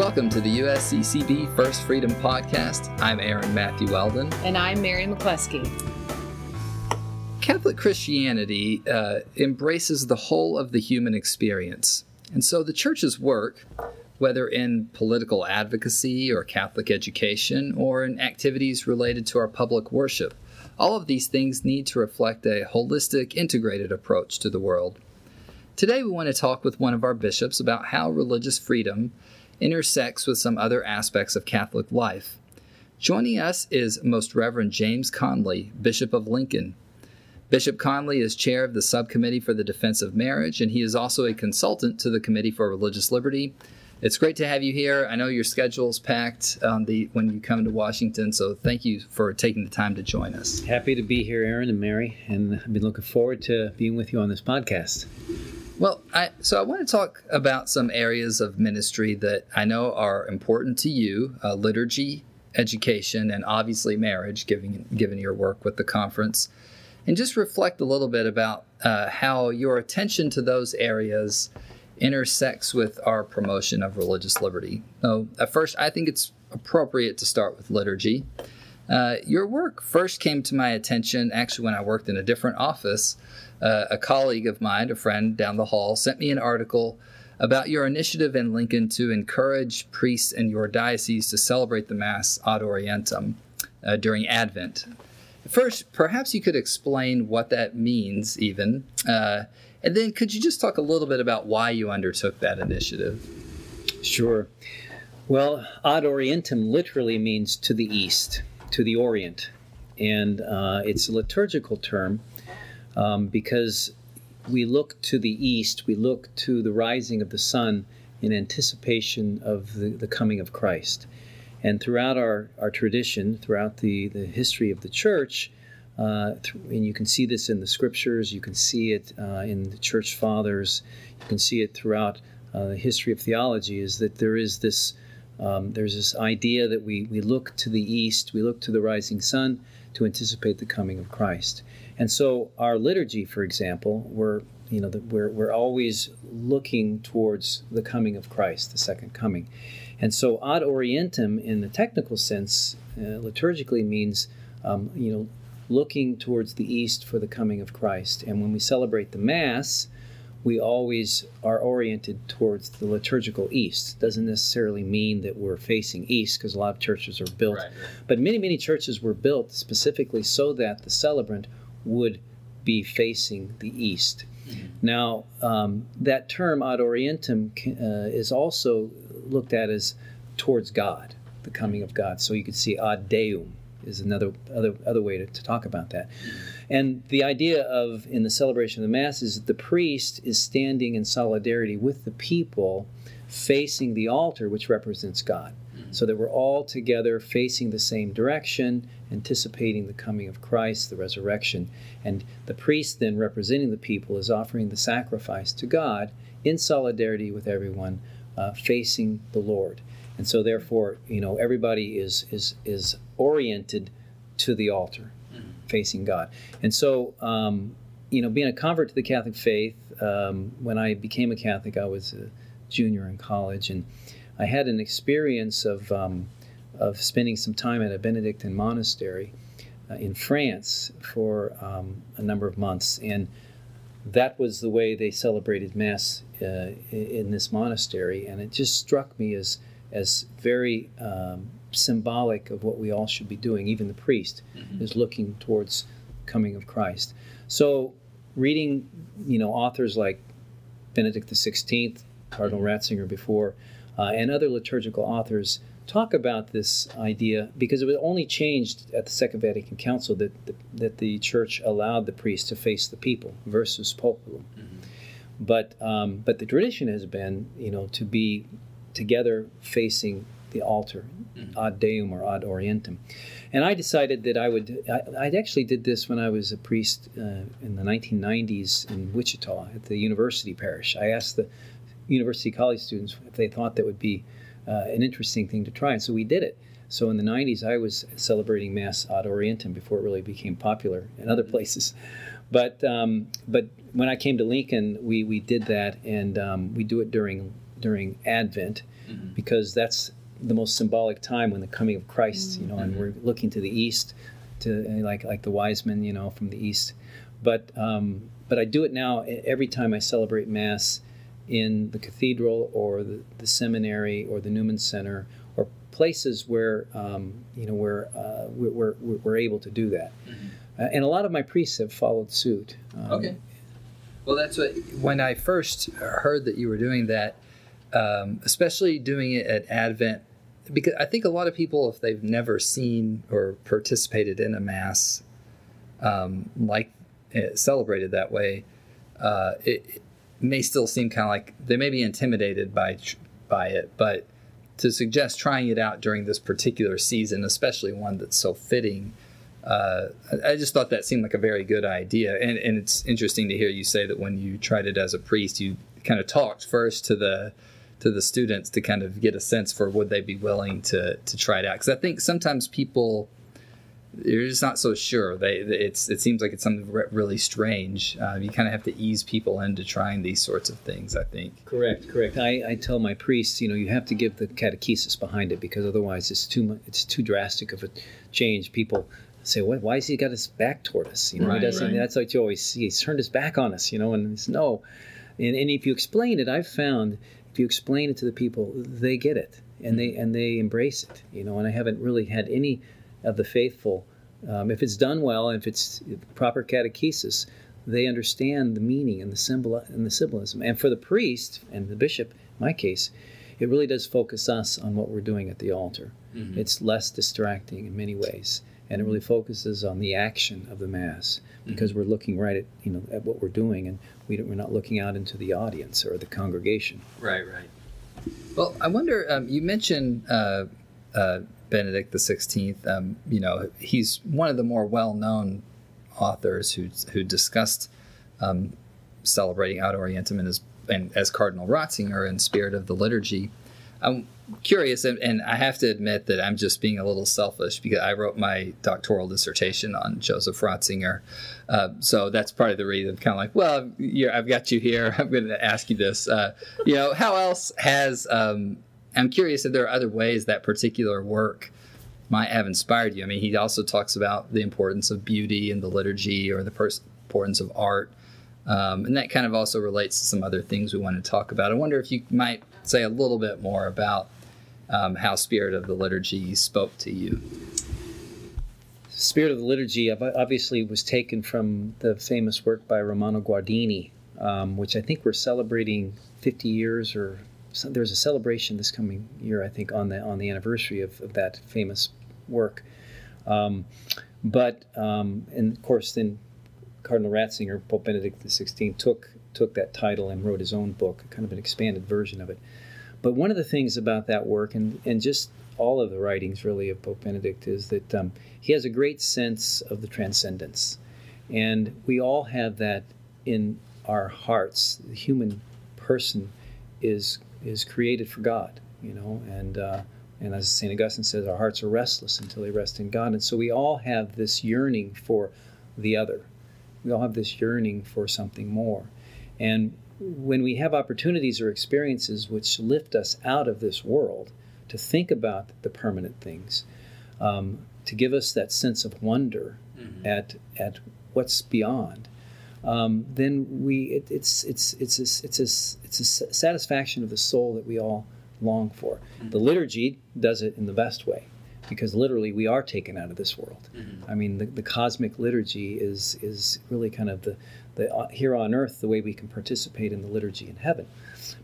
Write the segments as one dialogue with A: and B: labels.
A: Welcome to the USCCB First Freedom Podcast. I'm Aaron Matthew Weldon.
B: And I'm Mary McCluskey.
A: Catholic Christianity uh, embraces the whole of the human experience. And so the church's work, whether in political advocacy or Catholic education or in activities related to our public worship, all of these things need to reflect a holistic, integrated approach to the world. Today, we want to talk with one of our bishops about how religious freedom intersects with some other aspects of Catholic life. Joining us is Most Reverend James Conley, Bishop of Lincoln. Bishop Conley is chair of the Subcommittee for the Defense of Marriage, and he is also a consultant to the Committee for Religious Liberty. It's great to have you here. I know your schedule's packed um, the, when you come to Washington, so thank you for taking the time to join us.
C: Happy to be here, Aaron and Mary, and I've been looking forward to being with you on this podcast.
A: Well, I, so I want to talk about some areas of ministry that I know are important to you: uh, liturgy, education, and obviously marriage, given given your work with the conference, and just reflect a little bit about uh, how your attention to those areas intersects with our promotion of religious liberty. So, at first, I think it's appropriate to start with liturgy. Uh, your work first came to my attention actually when I worked in a different office uh, a colleague of mine, a friend down the hall, sent me an article about your initiative in Lincoln to encourage priests in your diocese to celebrate the Mass ad Orientem uh, during Advent. First, perhaps you could explain what that means, even. Uh, and then could you just talk a little bit about why you undertook that initiative?
C: Sure. Well, ad Orientem literally means to the east, to the Orient. And uh, it's a liturgical term um, because we look to the east, we look to the rising of the sun in anticipation of the, the coming of Christ. And throughout our, our tradition, throughout the, the history of the church, uh, th- and you can see this in the scriptures, you can see it uh, in the church fathers, you can see it throughout uh, the history of theology, is that there is this um, there's this idea that we, we look to the east, we look to the rising sun to anticipate the coming of Christ. And so our liturgy, for example, we're you know we're we're always looking towards the coming of Christ, the second coming. And so ad orientem, in the technical sense, uh, liturgically means um, you know looking towards the east for the coming of Christ. And when we celebrate the Mass, we always are oriented towards the liturgical east. Doesn't necessarily mean that we're facing east because a lot of churches are built, right. but many, many churches were built specifically so that the celebrant would be facing the east. Mm-hmm. Now, um, that term ad orientem uh, is also looked at as towards God, the coming of God. So you could see ad deum is another other other way to, to talk about that. Mm-hmm. And the idea of in the celebration of the mass is that the priest is standing in solidarity with the people, facing the altar, which represents God so that we're all together facing the same direction, anticipating the coming of Christ, the resurrection. And the priest, then representing the people, is offering the sacrifice to God in solidarity with everyone, uh, facing the Lord. And so, therefore, you know, everybody is is is oriented to the altar, mm-hmm. facing God. And so, um, you know, being a convert to the Catholic faith, um, when I became a Catholic, I was a junior in college, and I had an experience of, um, of spending some time at a Benedictine monastery uh, in France for um, a number of months. And that was the way they celebrated Mass uh, in this monastery. And it just struck me as, as very um, symbolic of what we all should be doing. Even the priest mm-hmm. is looking towards coming of Christ. So reading, you know, authors like Benedict XVI, Cardinal mm-hmm. Ratzinger before, uh, and other liturgical authors talk about this idea because it was only changed at the Second Vatican Council that the, that the church allowed the priest to face the people versus populum. Mm-hmm. But um, but the tradition has been you know to be together facing the altar, mm-hmm. ad deum or ad orientem. And I decided that I would. I, I actually did this when I was a priest uh, in the 1990s in Wichita at the university parish. I asked the university college students if they thought that would be uh, an interesting thing to try. And so we did it. So in the 90s, I was celebrating Mass ad Orientem before it really became popular in other places. But um, but when I came to Lincoln, we, we did that, and um, we do it during during Advent mm-hmm. because that's the most symbolic time when the coming of Christ, you know, and mm-hmm. we're looking to the east, to like like the wise men, you know, from the east. But um, but I do it now every time I celebrate Mass in the cathedral or the, the seminary or the Newman Center or places where um, you know where uh, we're, we're, we're, able to do that. Mm-hmm. Uh, and a lot of my priests have followed suit.
A: Um, okay. Well, that's what when I first heard that you were doing that, um, especially doing it at Advent, because I think a lot of people, if they've never seen or participated in a mass um, like celebrated that way, uh, it, may still seem kind of like they may be intimidated by by it, but to suggest trying it out during this particular season, especially one that's so fitting uh, I just thought that seemed like a very good idea. And, and it's interesting to hear you say that when you tried it as a priest, you kind of talked first to the to the students to kind of get a sense for would they be willing to to try it out. Because I think sometimes people you're just not so sure. They it's it seems like it's something really strange. Uh, you kind of have to ease people into trying these sorts of things. I think.
C: Correct, correct. I, I tell my priests, you know, you have to give the catechesis behind it because otherwise it's too much. It's too drastic of a change. People say, "What? Why has he got his back toward us?" You know, right, he doesn't. Right. That's what you always see. He's turned his back on us. You know, and it's no. And, and if you explain it, I've found if you explain it to the people, they get it and they and they embrace it. You know, and I haven't really had any of the faithful. Um, if it's done well, if it's proper catechesis, they understand the meaning and the symbol and the symbolism. And for the priest and the bishop, in my case, it really does focus us on what we're doing at the altar. Mm-hmm. It's less distracting in many ways and it really focuses on the action of the mass because mm-hmm. we're looking right at you know at what we're doing and we we're not looking out into the audience or the congregation
A: right right well i wonder um, you mentioned uh, uh, benedict the 16th um, you know he's one of the more well-known authors who who discussed um, celebrating ad orientem and as and as cardinal ratzinger in spirit of the liturgy I'm curious, and, and, I have to admit that I'm just being a little selfish because I wrote my doctoral dissertation on Joseph Ratzinger. Uh, so that's part of the reason. Kind of like, well, I've got you here. I'm going to ask you this. Uh, you know, how else has? Um, I'm curious if there are other ways that particular work might have inspired you. I mean, he also talks about the importance of beauty in the liturgy or the pers- importance of art. Um, and that kind of also relates to some other things we want to talk about. I wonder if you might say a little bit more about um, how Spirit of the Liturgy spoke to you.
C: Spirit of the Liturgy obviously was taken from the famous work by Romano Guardini, um, which I think we're celebrating 50 years or there's a celebration this coming year, I think, on the on the anniversary of, of that famous work. Um, but um, and of course, then Cardinal Ratzinger, Pope Benedict XVI, took took that title and wrote his own book, kind of an expanded version of it. But one of the things about that work, and, and just all of the writings really of Pope Benedict, is that um, he has a great sense of the transcendence. And we all have that in our hearts. The human person is is created for God, you know, and uh, and as Saint Augustine says, our hearts are restless until they rest in God. And so we all have this yearning for the other. We all have this yearning for something more. And when we have opportunities or experiences which lift us out of this world to think about the permanent things, um, to give us that sense of wonder mm-hmm. at at what's beyond, um, then we it, it's it's it's a, it's a, it's a satisfaction of the soul that we all long for. Mm-hmm. The liturgy does it in the best way because literally we are taken out of this world. Mm-hmm. I mean, the, the cosmic liturgy is is really kind of the the, uh, here on earth the way we can participate in the liturgy in heaven.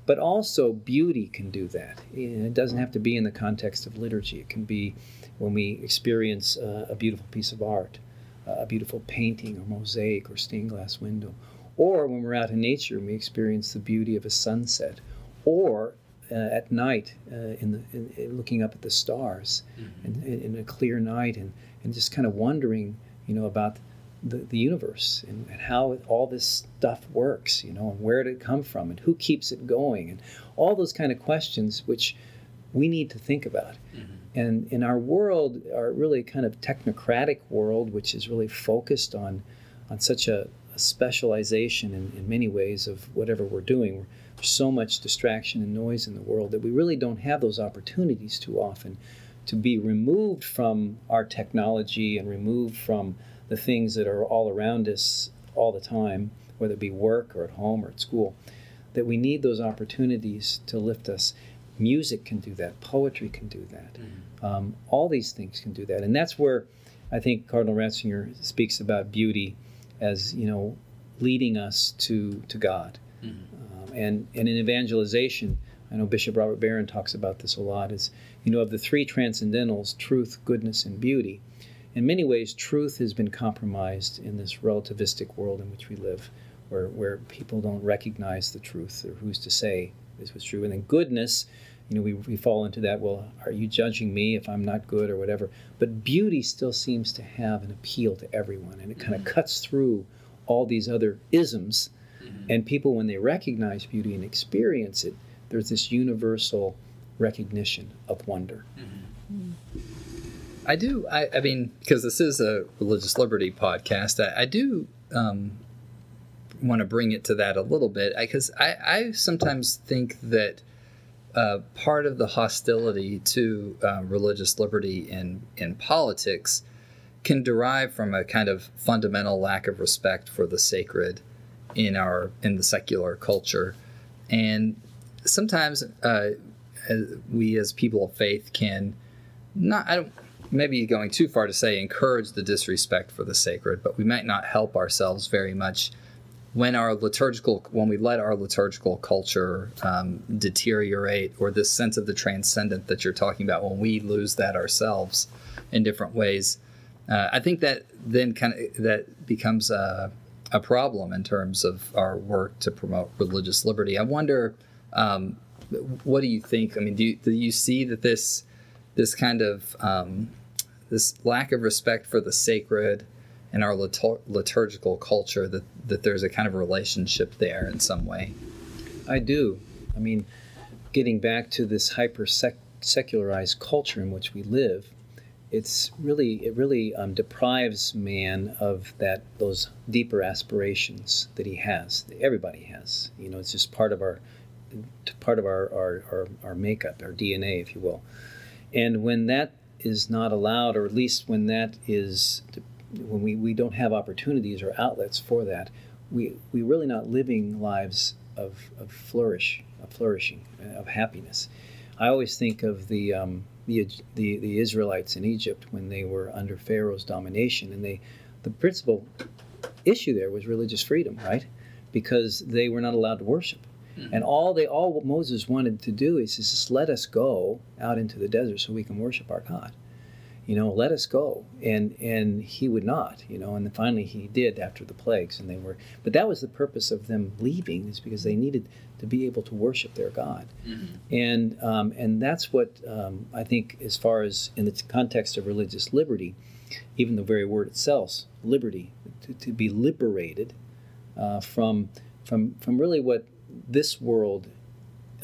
C: But also, beauty can do that. It doesn't have to be in the context of liturgy. It can be when we experience uh, a beautiful piece of art, a beautiful painting or mosaic or stained glass window, or when we're out in nature and we experience the beauty of a sunset, or uh, at night uh, in the in, in looking up at the stars mm-hmm. in, in, a clear night and, and just kind of wondering, you know, about the, the universe and, and, how all this stuff works, you know, and where did it come from and who keeps it going and all those kind of questions which we need to think about. Mm-hmm. And in our world, our really kind of technocratic world, which is really focused on on such a, a specialization in, in many ways of whatever we're doing. There's so much distraction and noise in the world that we really don't have those opportunities too often to be removed from our technology and removed from the things that are all around us all the time, whether it be work or at home or at school, that we need those opportunities to lift us. Music can do that, poetry can do that. Mm-hmm. Um, all these things can do that. And that's where I think Cardinal Ratzinger speaks about beauty as, you know, leading us to, to God. Mm-hmm. Um, and, and in evangelization, I know Bishop Robert Barron talks about this a lot, is, you know, of the three transcendentals, truth, goodness, and beauty, in many ways, truth has been compromised in this relativistic world in which we live, where, where people don't recognize the truth or who's to say this was true. And then goodness, you know, we, we fall into that, well, are you judging me if I'm not good or whatever? But beauty still seems to have an appeal to everyone, and it kind of mm-hmm. cuts through all these other isms. Mm-hmm. And people, when they recognize beauty and experience it, there's this universal recognition of wonder. Mm-hmm.
A: I do. I, I mean, because this is a religious liberty podcast, I, I do um, want to bring it to that a little bit because I, I, sometimes think that uh, part of the hostility to uh, religious liberty in in politics can derive from a kind of fundamental lack of respect for the sacred in our in the secular culture, and sometimes uh, we as people of faith can not. I don't maybe going too far to say encourage the disrespect for the sacred, but we might not help ourselves very much when our liturgical when we let our liturgical culture um, deteriorate or this sense of the transcendent that you're talking about when we lose that ourselves in different ways uh, i think that then kind of that becomes a, a, problem in terms of our work to promote religious liberty. I wonder um, what do you think? I mean do you, do you see that this this kind of um, this lack of respect for the sacred and our litur- liturgical culture that, that there's a kind of relationship there in some way.
C: I do. I mean getting back to this hyper secularized culture in which we live it's really it really um, deprives man of that those deeper aspirations that he has that everybody has. You know it's just part of our part of our, our, our, our makeup our dna if you will. And when that is not allowed, or at least when that is, when we, we don't have opportunities or outlets for that, we, we're really not living lives of, of flourish, of flourishing, of happiness. I always think of the, um, the, the, the Israelites in Egypt when they were under Pharaoh's domination, and they, the principal issue there was religious freedom, right? Because they were not allowed to worship. Mm-hmm. And all they all Moses wanted to do is just let us go out into the desert so we can worship our God. You know, let us go. And and he would not, you know, and finally he did after the plagues and they were but that was the purpose of them leaving is because they needed to be able to worship their God. Mm-hmm. And um, and that's what um, I think as far as in the context of religious liberty, even the very word itself, liberty, to, to be liberated uh, from from from really what this world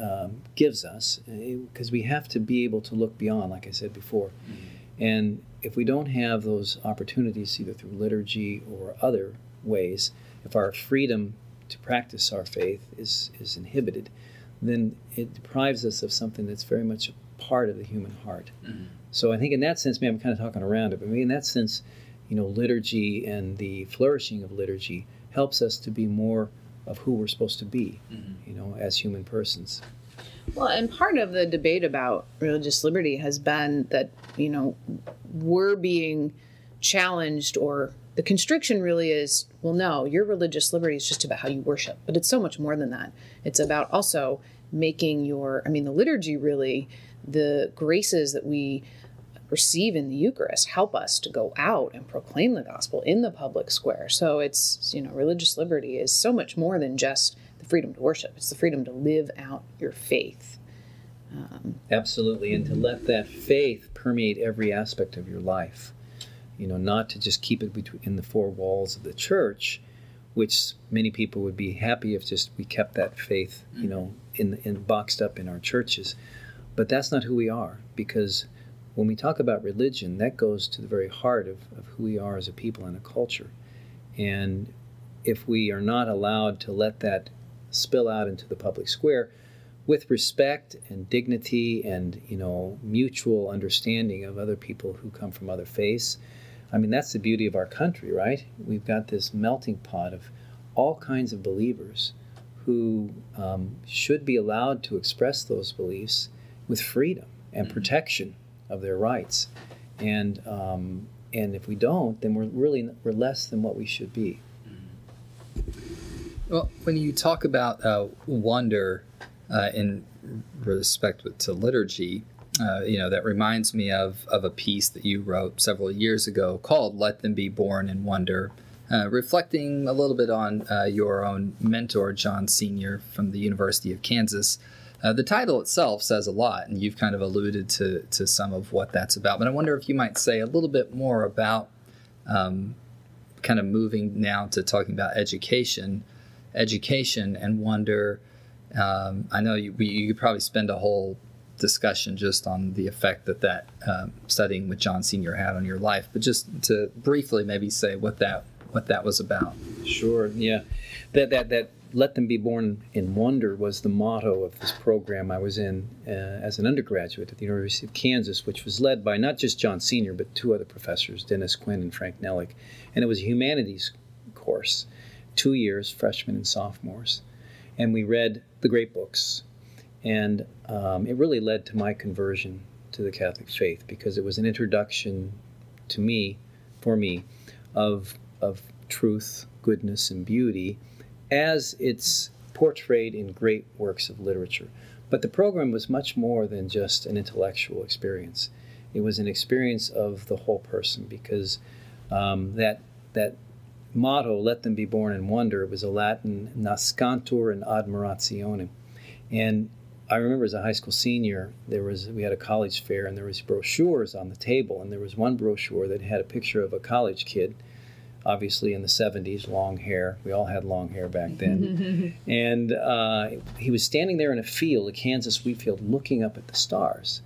C: um, gives us, because we have to be able to look beyond, like I said before. Mm-hmm. And if we don't have those opportunities, either through liturgy or other ways, if our freedom to practice our faith is, is inhibited, then it deprives us of something that's very much a part of the human heart. Mm-hmm. So I think in that sense, maybe I'm kind of talking around it, but maybe in that sense, you know, liturgy and the flourishing of liturgy helps us to be more of who we're supposed to be, mm-hmm. you know, as human persons.
B: Well, and part of the debate about religious liberty has been that, you know, we're being challenged or the constriction really is well, no, your religious liberty is just about how you worship, but it's so much more than that. It's about also making your, I mean, the liturgy really, the graces that we receive in the Eucharist help us to go out and proclaim the gospel in the public square. So it's, you know, religious liberty is so much more than just freedom to worship, it's the freedom to live out your faith.
C: Um, Absolutely, and to let that faith permeate every aspect of your life. You know, not to just keep it between in the four walls of the church, which many people would be happy if just we kept that faith, you know, in, in boxed up in our churches. But that's not who we are because when we talk about religion, that goes to the very heart of, of who we are as a people and a culture. And if we are not allowed to let that spill out into the public square with respect and dignity and you know mutual understanding of other people who come from other faiths. I mean that's the beauty of our country right? We've got this melting pot of all kinds of believers who um, should be allowed to express those beliefs with freedom and mm-hmm. protection of their rights. And um, and if we don't then we're really we're less than what we should be
A: well, when you talk about uh, wonder uh, in respect to liturgy, uh, you know that reminds me of of a piece that you wrote several years ago called "Let Them Be Born in Wonder," uh, reflecting a little bit on uh, your own mentor, John Senior from the University of Kansas. Uh, the title itself says a lot, and you've kind of alluded to to some of what that's about. But I wonder if you might say a little bit more about um, kind of moving now to talking about education education and wonder. Um, I know you, you could probably spend a whole discussion just on the effect that that um, studying with John Senior had on your life, but just to briefly maybe say what that what that was about.
C: Sure. Yeah. That that that let them be born in wonder was the motto of this program I was in uh, as an undergraduate at the University of Kansas, which was led by not just John Senior but two other professors, Dennis Quinn and Frank Nelick, and it was a humanities course two years, freshmen and sophomores. And we read the great books. And um, it really led to my conversion to the Catholic faith because it was an introduction to me, for me, of, of truth, goodness, and beauty as it's portrayed in great works of literature. But the program was much more than just an intellectual experience. It was an experience of the whole person because um, that that motto, let them be born in wonder, it was a Latin nascantur in admiratione. And I remember as a high school senior, there was we had a college fair and there was brochures on the table, and there was one brochure that had a picture of a college kid, obviously in the 70s, long hair. We all had long hair back then. and uh, he was standing there in a field, a Kansas wheat field, looking up at the stars.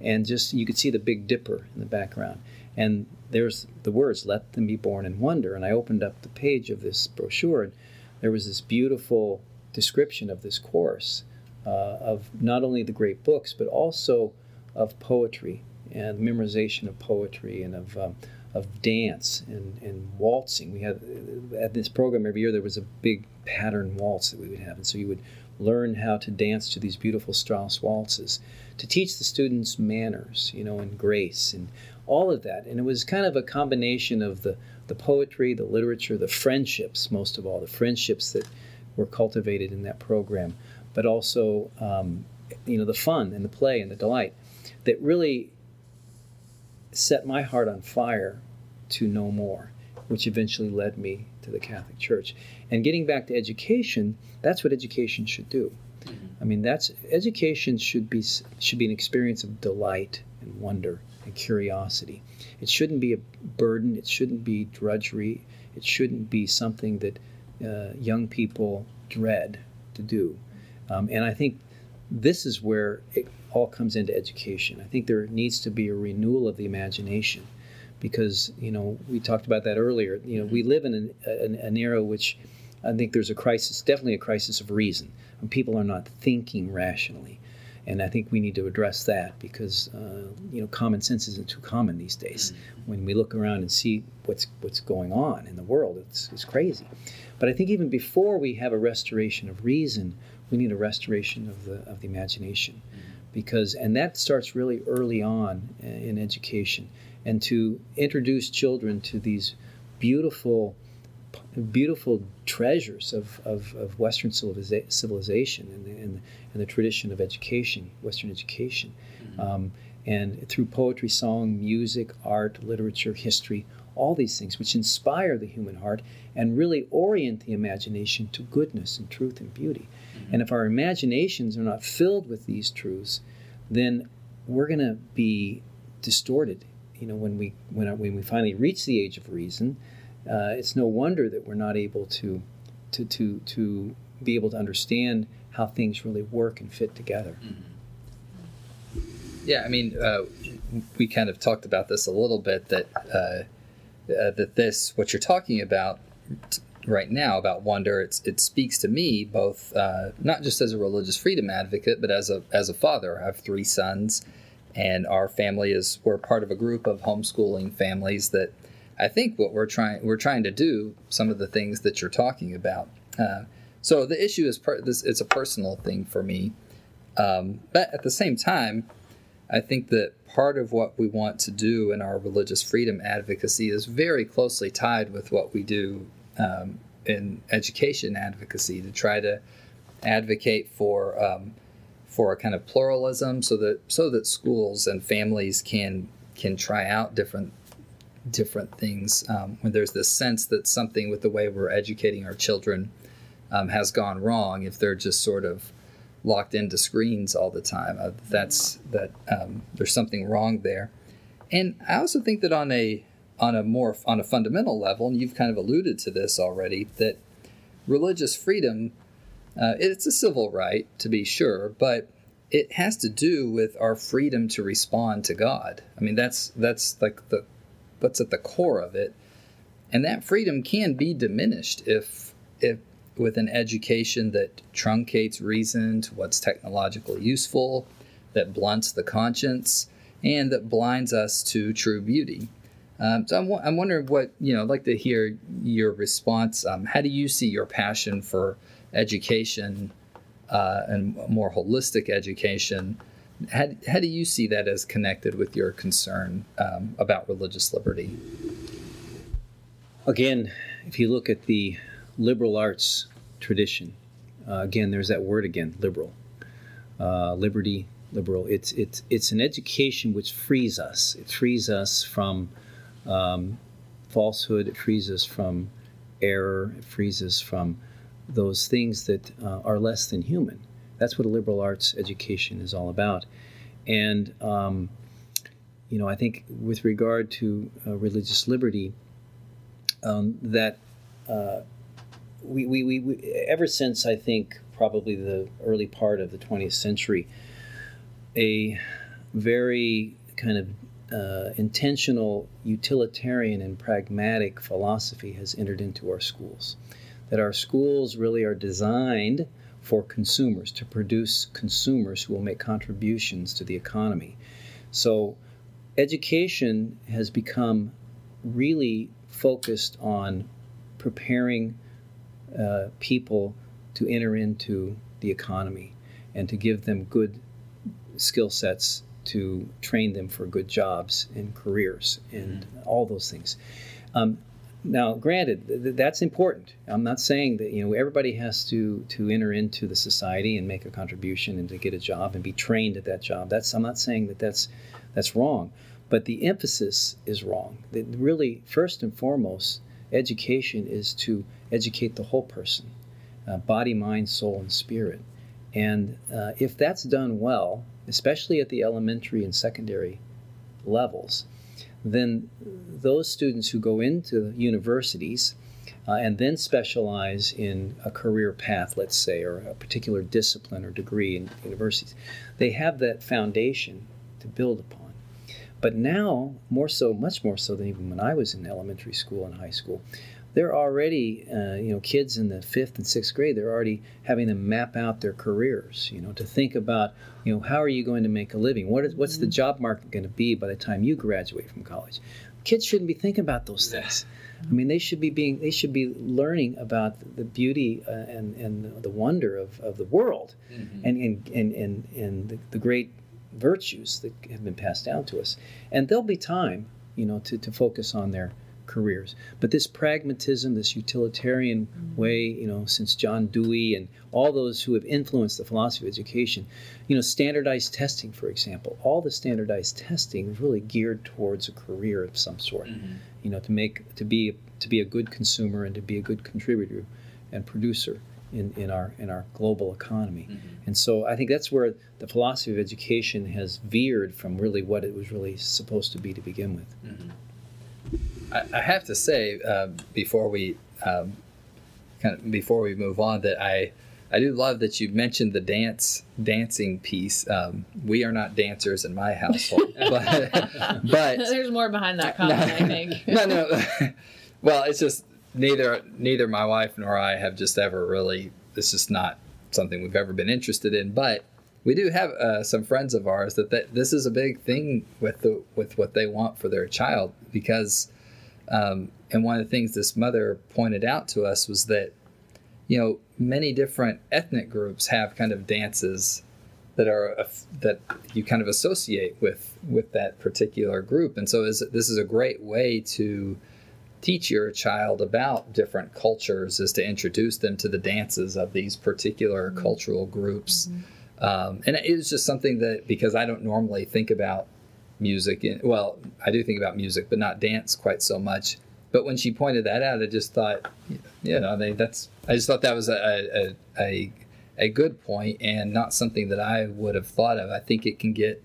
C: And just you could see the Big Dipper in the background. And there's the words, let them be born in wonder. And I opened up the page of this brochure, and there was this beautiful description of this course uh, of not only the great books, but also of poetry and memorization of poetry and of, um, of dance and, and waltzing. We had at this program every year there was a big pattern waltz that we would have, and so you would learn how to dance to these beautiful Strauss waltzes, to teach the students manners, you know, and grace and all of that. And it was kind of a combination of the, the poetry, the literature, the friendships, most of all, the friendships that were cultivated in that program, but also, um, you know, the fun and the play and the delight that really set my heart on fire to know more, which eventually led me to the Catholic Church. And getting back to education, that's what education should do. Mm-hmm. I mean, that's education should be should be an experience of delight and wonder and curiosity. It shouldn't be a burden. It shouldn't be drudgery. It shouldn't be something that uh, young people dread to do. Um, and I think this is where it all comes into education. I think there needs to be a renewal of the imagination because, you know, we talked about that earlier. You know, we live in an, an, an era which I think there's a crisis, definitely a crisis of reason. When people are not thinking rationally and I think we need to address that because uh, you know common sense isn't too common these days. Mm-hmm. When we look around and see what's what's going on in the world, it's, it's crazy. But I think even before we have a restoration of reason, we need a restoration of the of the imagination, mm-hmm. because and that starts really early on in education, and to introduce children to these beautiful beautiful treasures of, of, of Western civilization and the, and, and the tradition of education, Western education. Mm-hmm. Um, and through poetry, song, music, art, literature, history, all these things which inspire the human heart and really orient the imagination to goodness and truth and beauty. Mm-hmm. And if our imaginations are not filled with these truths, then we're going to be distorted. You know, when we when, when we finally reach the age of reason, uh, it's no wonder that we're not able to, to, to, to be able to understand how things really work and fit together.
A: Mm-hmm. Yeah, I mean, uh, we kind of talked about this a little bit that uh, uh, that this what you're talking about t- right now about wonder, it's, it speaks to me both uh, not just as a religious freedom advocate, but as a as a father. I have three sons, and our family is we're part of a group of homeschooling families that I think what we're trying we're trying to do some of the things that you're talking about. Uh, so the issue is per, this it's a personal thing for me, um, but at the same time, I think that part of what we want to do in our religious freedom advocacy is very closely tied with what we do um, in education advocacy to try to advocate for um, for a kind of pluralism so that so that schools and families can can try out different different things um, when there's this sense that something with the way we're educating our children um, has gone wrong if they're just sort of locked into screens all the time uh, that's that um, there's something wrong there and i also think that on a on a more on a fundamental level, and you've kind of alluded to this already, that religious freedom uh, it's a civil right to be sure, but it has to do with our freedom to respond to God. I mean, that's that's like the what's at the core of it, and that freedom can be diminished if if with an education that truncates reason to what's technologically useful, that blunts the conscience, and that blinds us to true beauty. Um, so I'm, I'm wondering what, you know, I'd like to hear your response. Um, how do you see your passion for education uh, and more holistic education? How, how do you see that as connected with your concern um, about religious liberty?
C: Again, if you look at the liberal arts tradition, uh, again, there's that word again, liberal. Uh, liberty, liberal. It's, it's, it's an education which frees us. It frees us from um, falsehood, it frees us from error, it frees us from those things that uh, are less than human. That's what a liberal arts education is all about. And, um, you know, I think with regard to uh, religious liberty, um, that uh, we, we, we, we, ever since I think probably the early part of the 20th century, a very kind of uh, intentional utilitarian and pragmatic philosophy has entered into our schools. That our schools really are designed for consumers, to produce consumers who will make contributions to the economy. So, education has become really focused on preparing uh, people to enter into the economy and to give them good skill sets to train them for good jobs and careers and mm-hmm. all those things. Um, now, granted, th- that's important. I'm not saying that you know everybody has to to enter into the society and make a contribution and to get a job and be trained at that job. That's I'm not saying that that's that's wrong, but the emphasis is wrong. That really, first and foremost, education is to educate the whole person, uh, body, mind, soul, and spirit. And uh, if that's done well, especially at the elementary and secondary levels, then those students who go into universities uh, and then specialize in a career path, let's say, or a particular discipline or degree in universities, they have that foundation to build upon. But now, more so, much more so than even when I was in elementary school and high school, they're already, uh, you know, kids in the fifth and sixth grade, they're already having them map out their careers, you know, to think about, you know, how are you going to make a living? What is, what's mm-hmm. the job market going to be by the time you graduate from college? Kids shouldn't be thinking about those things. I mean, they should be being, they should be learning about the beauty uh, and, and the wonder of, of the world mm-hmm. and, and, and, and, and the, the great virtues that have been passed down to us. And there'll be time, you know, to, to focus on their, careers. But this pragmatism, this utilitarian mm-hmm. way, you know, since John Dewey and all those who have influenced the philosophy of education, you know, standardized testing, for example, all the standardized testing is really geared towards a career of some sort. Mm-hmm. You know, to make to be to be a good consumer and to be a good contributor and producer in, in our in our global economy. Mm-hmm. And so I think that's where the philosophy of education has veered from really what it was really supposed to be to begin with.
A: Mm-hmm. I, I have to say uh, before we um, kind of before we move on that I I do love that you mentioned the dance dancing piece. Um, we are not dancers in my household, but, but
B: there's more behind that comment. No, I think.
A: no, no. Well, it's just neither neither my wife nor I have just ever really. This is not something we've ever been interested in, but we do have uh, some friends of ours that, that this is a big thing with the with what they want for their child because um, and one of the things this mother pointed out to us was that you know many different ethnic groups have kind of dances that are that you kind of associate with with that particular group. And so is, this is a great way to teach your child about different cultures is to introduce them to the dances of these particular mm-hmm. cultural groups. Mm-hmm. Um, and it was just something that because I don't normally think about music, in, well, I do think about music, but not dance quite so much. But when she pointed that out, I just thought, you know, mean, that's I just thought that was a, a, a a good point and not something that I would have thought of. I think it can get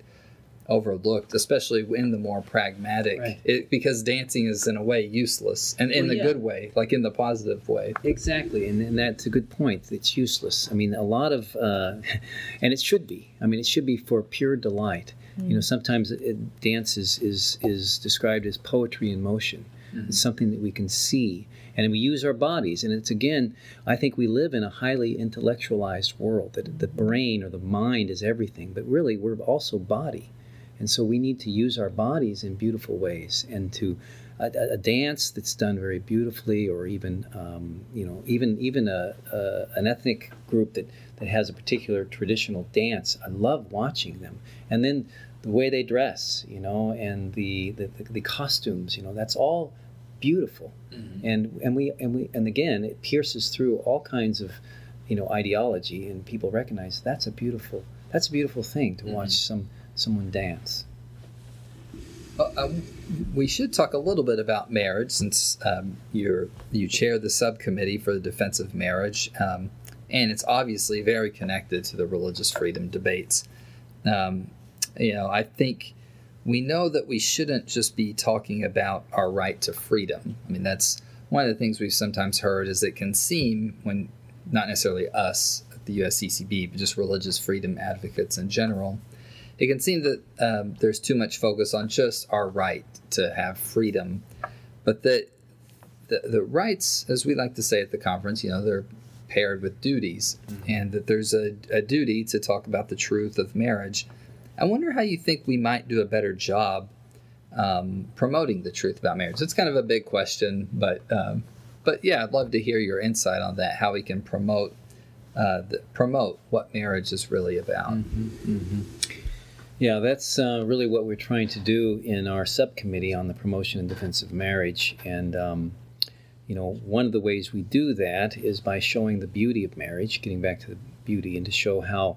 A: overlooked, especially in the more pragmatic, right. it, because dancing is in a way useless, and in well, the yeah. good way, like in the positive way.
C: Exactly, and, and that's a good point. It's useless. I mean, a lot of, uh, and it should be. I mean, it should be for pure delight. Mm. You know, sometimes it, dance is, is is described as poetry in motion. Mm-hmm. It's something that we can see, and we use our bodies. And it's again, I think we live in a highly intellectualized world. That the brain or the mind is everything, but really we're also body. And so we need to use our bodies in beautiful ways and to a, a dance that's done very beautifully, or even um, you know even even a, a, an ethnic group that that has a particular traditional dance. I love watching them, and then the way they dress, you know, and the the, the, the costumes, you know, that's all beautiful, mm-hmm. and and we and we and again it pierces through all kinds of you know ideology, and people recognize that's a beautiful that's a beautiful thing to mm-hmm. watch some someone dance?
A: Uh, we should talk a little bit about marriage since um, you're you chair the subcommittee for the defense of marriage, um, and it's obviously very connected to the religious freedom debates. Um, you know, I think we know that we shouldn't just be talking about our right to freedom. I mean, that's one of the things we've sometimes heard is it can seem when not necessarily us at the USCCB, but just religious freedom advocates in general it can seem that um, there's too much focus on just our right to have freedom, but that the, the rights, as we like to say at the conference, you know, they're paired with duties, mm-hmm. and that there's a, a duty to talk about the truth of marriage. I wonder how you think we might do a better job um, promoting the truth about marriage. It's kind of a big question, but um, but yeah, I'd love to hear your insight on that. How we can promote uh, the, promote what marriage is really about. Mm-hmm, mm-hmm.
C: Yeah, that's uh, really what we're trying to do in our subcommittee on the promotion and defense of marriage. And, um, you know, one of the ways we do that is by showing the beauty of marriage, getting back to the beauty, and to show how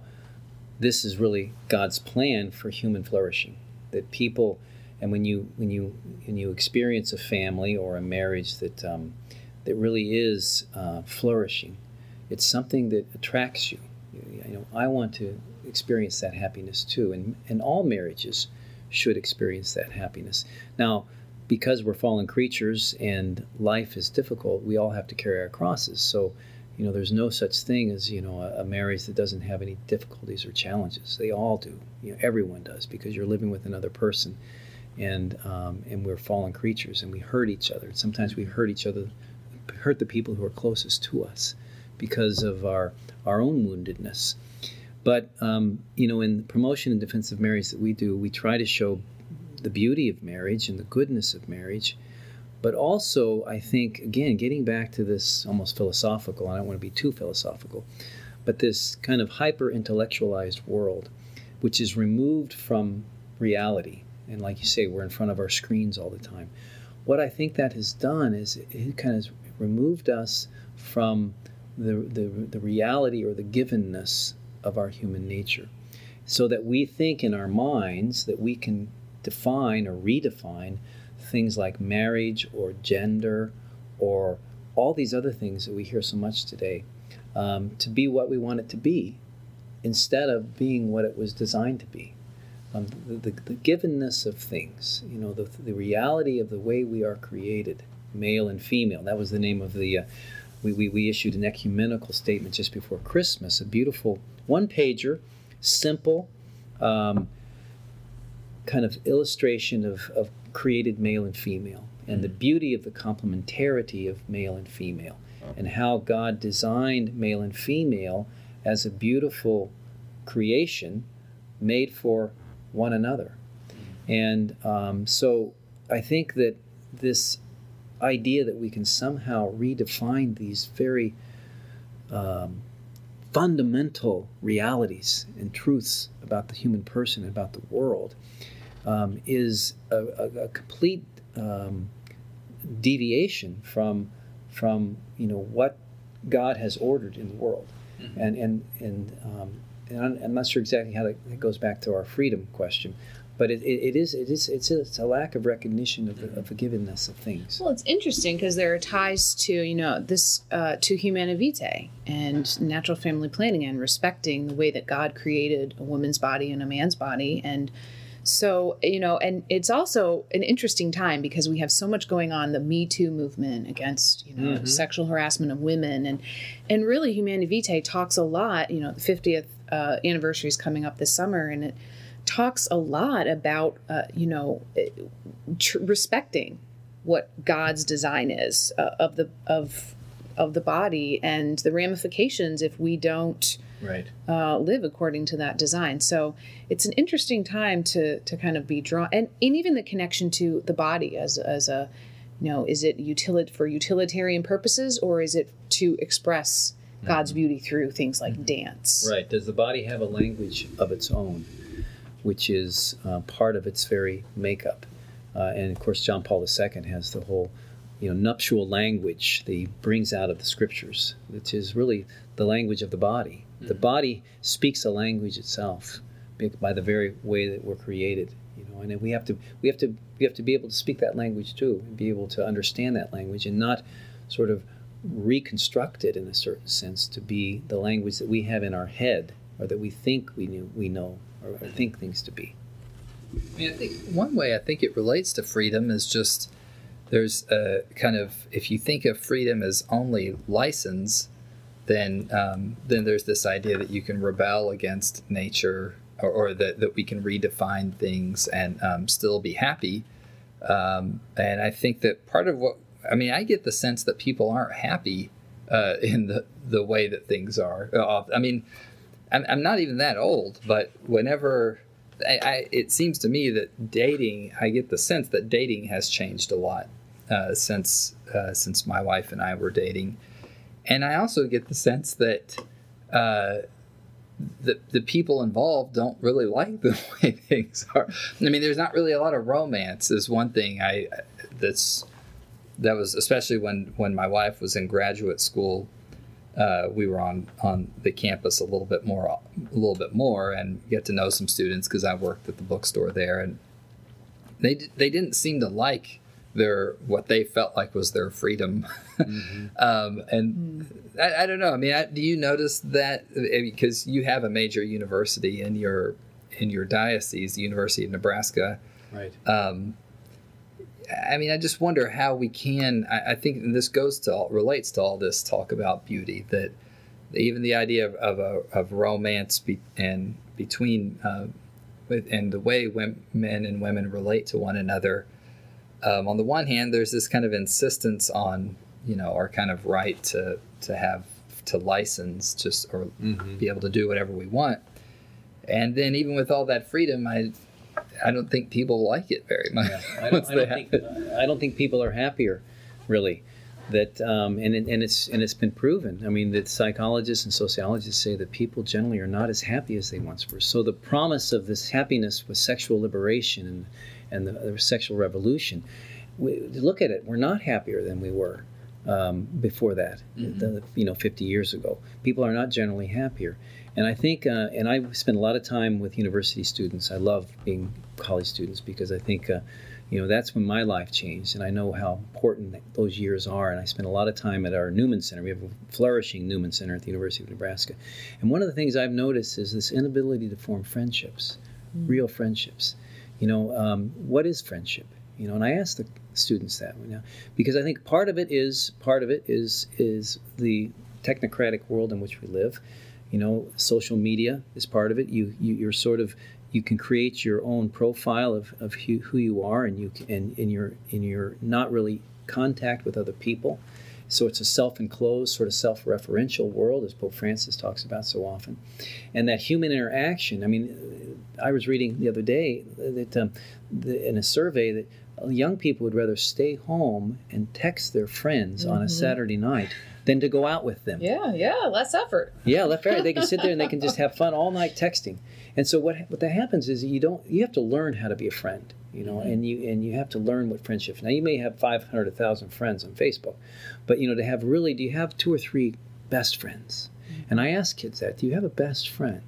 C: this is really God's plan for human flourishing. That people, and when you when you when you experience a family or a marriage that um, that really is uh, flourishing, it's something that attracts you. You know, I want to experience that happiness too. And, and all marriages should experience that happiness. Now, because we're fallen creatures and life is difficult, we all have to carry our crosses. So, you know, there's no such thing as, you know, a, a marriage that doesn't have any difficulties or challenges. They all do. You know, everyone does because you're living with another person. And, um, and we're fallen creatures and we hurt each other. Sometimes we hurt each other, hurt the people who are closest to us because of our, our own woundedness. But um, you know, in the promotion and defense of marriage that we do, we try to show the beauty of marriage and the goodness of marriage. But also, I think again, getting back to this almost philosophical. I don't want to be too philosophical, but this kind of hyper intellectualized world, which is removed from reality. And like you say, we're in front of our screens all the time. What I think that has done is it kind of removed us from the, the, the reality or the givenness of our human nature. So that we think in our minds that we can define or redefine things like marriage or gender or all these other things that we hear so much today um, to be what we want it to be instead of being what it was designed to be. Um, the, the, the, givenness of things, you know, the, the reality of the way we are created, male and female. That was the name of the. Uh, we, we, we issued an ecumenical statement just before Christmas, a beautiful one pager, simple, um, kind of illustration of, of created male and female. and the beauty of the complementarity of male and female, and how God designed male and female as a beautiful creation made for one another. And um, so I think that this idea that we can somehow redefine these very um, fundamental realities and truths about the human person and about the world um, is a, a, a complete um, deviation from from you know what God has ordered in the world, mm-hmm. and and and, um, and I'm, not sure exactly how that, goes back to our freedom question, but it, it, it is it is it's a, it's a lack of recognition of the, of forgiveness of things.
B: Well, it's interesting because there are ties to you know this uh, to humanae vitae and natural family planning and respecting the way that God created a woman's body and a man's body and. So, you know, and it's also an interesting time because we have so much going on the Me Too movement against, you know, mm-hmm. sexual harassment of women. And, and really, Humanae Vitae talks a lot, you know, the 50th uh, anniversary is coming up this summer, and it talks a lot about, uh, you know, tr- respecting what God's design is uh, of the of of the body and the ramifications if we don't
C: right.
B: uh, live according to that design. So it's an interesting time to to kind of be drawn, and, and even the connection to the body as as a, you know, is it utility for utilitarian purposes or is it to express God's mm-hmm. beauty through things like mm-hmm. dance?
C: Right. Does the body have a language of its own? which is uh, part of its very makeup. Uh, and of course, John Paul II has the whole you know, nuptial language that he brings out of the scriptures, which is really the language of the body. The hmm. body speaks a language itself by the very way that we're created. You know, and we have to we have to we have to be able to speak that language too, and be able to understand that language, and not sort of reconstruct it in a certain sense to be the language that we have in our head or that we think we knew we know or, or think things to be.
A: I mean, I think one way I think it relates to freedom is just there's a kind of if you think of freedom as only license, then um, then there's this idea that you can rebel against nature or, or that, that we can redefine things and um, still be happy. Um, and I think that part of what I mean, I get the sense that people aren't happy uh, in the the way that things are. I mean, I'm, I'm not even that old, but whenever I, I, it seems to me that dating, I get the sense that dating has changed a lot uh, since uh, since my wife and I were dating, and I also get the sense that uh, the the people involved don't really like the way things are. I mean, there's not really a lot of romance. Is one thing I that's that was especially when when my wife was in graduate school uh, we were on on the campus a little bit more, a little bit more, and get to know some students because I worked at the bookstore there, and they they didn't seem to like their what they felt like was their freedom, mm-hmm. um, and mm. I, I, don't know. I mean, I, do you notice that because you have a major university in your in your diocese, the University of Nebraska,
C: right?
A: Um, I mean, I just wonder how we can. I, I think this goes to all, relates to all this talk about beauty that even the idea of of, a, of romance be, and between uh, and the way men and women relate to one another. Um, on the one hand, there's this kind of insistence on you know our kind of right to to have to license just or mm-hmm. be able to do whatever we want. And then even with all that freedom, I I don't think people like it very much. Yeah,
C: I, don't, I, don't think, I, don't, think, people are happier, really. That um, and and it's and it's been proven. I mean, that psychologists and sociologists say that people generally are not as happy as they once were. So the promise of this happiness with sexual liberation and and the, the sexual revolution, we, look at it, we're not happier than we were um, before that. Mm-hmm. The, you know, 50 years ago, people are not generally happier. And I think, uh, and I spend a lot of time with university students. I love being college students because I think, uh, you know, that's when my life changed, and I know how important those years are. And I spend a lot of time at our Newman Center. We have a flourishing Newman Center at the University of Nebraska. And one of the things I've noticed is this inability to form friendships, mm. real friendships. You know, um, what is friendship? You know, and I ask the students that you know, because I think part of it is part of it is is the technocratic world in which we live you know social media is part of it you, you you're sort of you can create your own profile of, of who, who you are, and you can, and, in your in your not really contact with other people. So it's a self-enclosed, sort of self-referential world, as Pope Francis talks about so often, and that human interaction. I mean, I was reading the other day that um, the, in a survey that young people would rather stay home and text their friends mm-hmm. on a mm-hmm. Saturday night than to go out with them.
B: Yeah, yeah, less effort.
C: Yeah, less effort. They can sit there and they can just have fun all night texting. And so what what that happens is you don't you have to learn how to be a friend, you know, mm-hmm. and you and you have to learn what friendship. Now you may have 500 1000 friends on Facebook, but you know to have really do you have two or three best friends? Mm-hmm. And I ask kids that, do you have a best friend?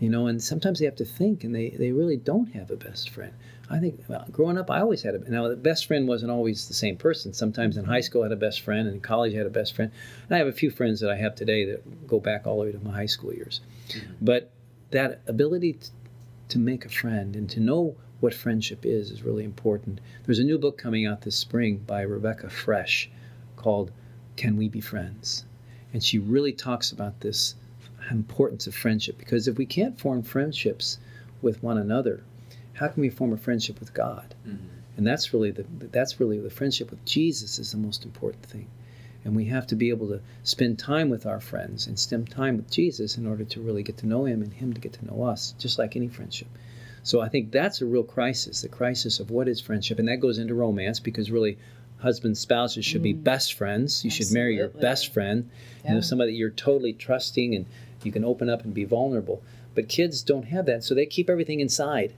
C: You know, and sometimes they have to think and they they really don't have a best friend. I think well, growing up, I always had a now the best friend wasn't always the same person. Sometimes in high school, I had a best friend, and in college, I had a best friend. And I have a few friends that I have today that go back all the way to my high school years. Mm-hmm. But that ability to, to make a friend and to know what friendship is is really important. There's a new book coming out this spring by Rebecca Frech called "Can We Be Friends," and she really talks about this importance of friendship because if we can't form friendships with one another how can we form a friendship with God? Mm-hmm. And that's really the that's really the friendship with Jesus is the most important thing. And we have to be able to spend time with our friends and spend time with Jesus in order to really get to know him and him to get to know us, just like any friendship. So I think that's a real crisis, the crisis of what is friendship. And that goes into romance because really husbands, spouses should be mm. best friends. You Absolutely. should marry your best friend. Yeah. You know, somebody you're totally trusting and you can open up and be vulnerable. But kids don't have that, so they keep everything inside.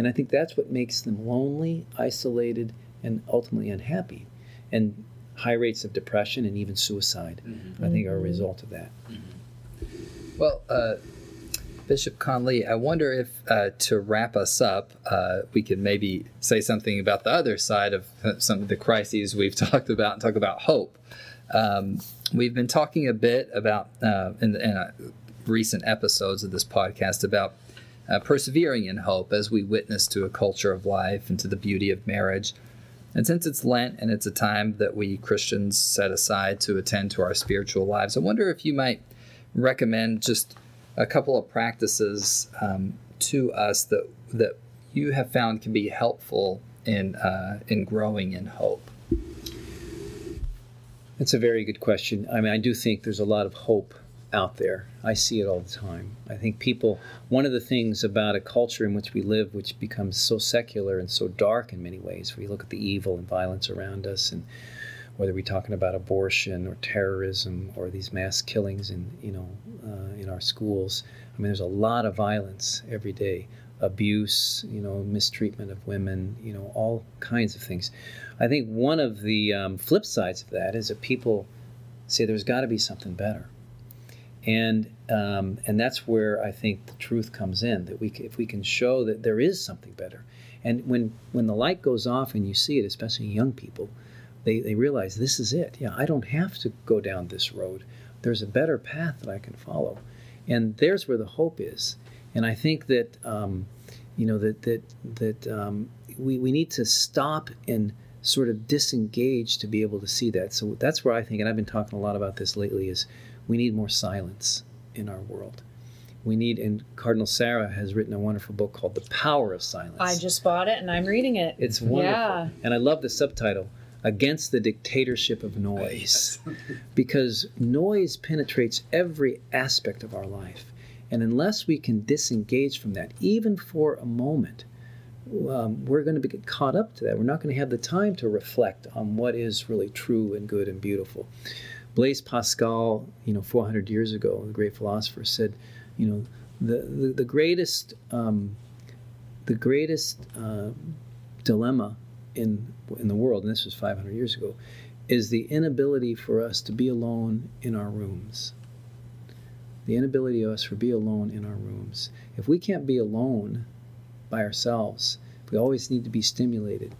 C: And I think that's what makes them lonely, isolated, and ultimately unhappy. And high rates of depression and even suicide, mm-hmm. I think, are a result of that.
A: Mm-hmm. Well, uh, Bishop Conley, I wonder if uh, to wrap us up, uh, we could maybe say something about the other side of uh, some of the crises we've talked about and talk about hope. Um, we've been talking a bit about uh, in, in uh, recent episodes of this podcast about uh, persevering in hope as we witness to a culture of life and to the beauty of marriage. And since it's Lent and it's a time that we Christians set aside to attend to our spiritual lives, I wonder if you might recommend just a couple of practices um, to us that that you have found can be helpful in uh, in growing in hope.
C: That's a very good question. I mean, I do think there's a lot of hope out there. I see it all the time. I think people, one of the things about a culture in which we live, which becomes so secular and so dark in many ways, we look at the evil and violence around us, and whether we're talking about abortion or terrorism or these mass killings in, you know, uh, in our schools. I mean, there's a lot of violence every day abuse, you know, mistreatment of women, you know, all kinds of things. I think one of the um, flip sides of that is that people say there's got to be something better and um, and that's where I think the truth comes in that we if we can show that there is something better, and when when the light goes off and you see it, especially young people, they they realize this is it. Yeah, I don't have to go down this road. There's a better path that I can follow, and there's where the hope is. And I think that um, you know that that that um, we we need to stop and sort of disengage to be able to see that. So that's where I think, and I've been talking a lot about this lately, is we need more silence in our world. We need, and Cardinal Sarah has written a wonderful book called The Power of Silence.
B: I just bought it and I'm reading it.
C: It's wonderful. Yeah. And I love the subtitle Against the Dictatorship of Noise. because noise penetrates every aspect of our life. And unless we can disengage from that, even for a moment, um, we're going to be caught up to that. We're not going to have the time to reflect on what is really true and good and beautiful. Blaise Pascal, you know, 400 years ago, the great philosopher said, you know, the the, the greatest um, the greatest uh, dilemma in in the world, and this was 500 years ago, is the inability for us to be alone in our rooms. The inability of us to be alone in our rooms. If we can't be alone by ourselves, we always need to be stimulated.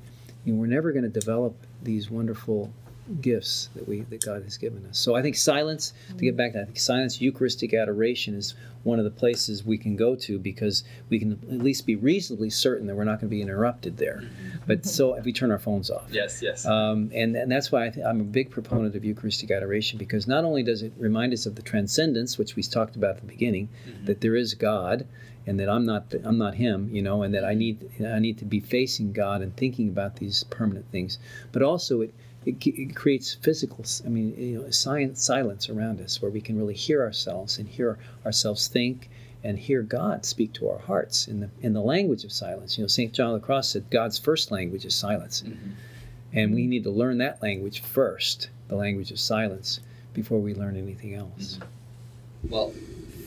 C: And we're never going to develop these wonderful gifts that we that God has given us. So I think silence. To get back to that, I think silence, Eucharistic adoration is one of the places we can go to because we can at least be reasonably certain that we're not going to be interrupted there. But so if we turn our phones off.
A: Yes, yes.
C: Um, and, and that's why I th- I'm a big proponent of Eucharistic adoration because not only does it remind us of the transcendence, which we talked about at the beginning, that there is God and that I'm not I'm not Him, you know, and that I need I need to be facing God and thinking about these permanent things, but also it. It, it creates physical, I mean, you know, science, silence around us where we can really hear ourselves and hear ourselves think and hear God speak to our hearts in the in the language of silence. You know, St. John of the Cross said God's first language is silence. And we need to learn that language first, the language of silence, before we learn anything else.
A: Well,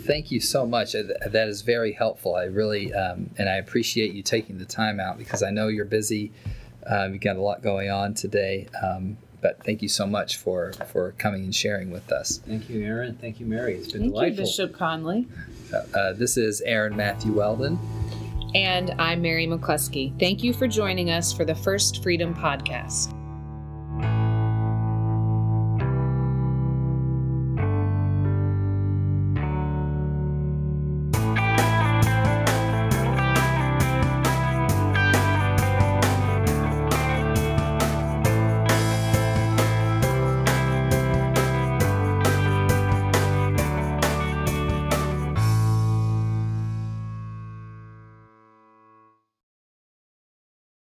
A: thank you so much. That is very helpful. I really, um, and I appreciate you taking the time out because I know you're busy. Um, you've got a lot going on today. Um, but thank you so much for, for coming and sharing with us.
C: Thank you, Aaron. Thank you, Mary. It's been
B: Thank
C: delightful.
B: you, Bishop Conley.
A: Uh, this is Aaron Matthew Weldon.
B: And I'm Mary McCluskey. Thank you for joining us for the First Freedom Podcast.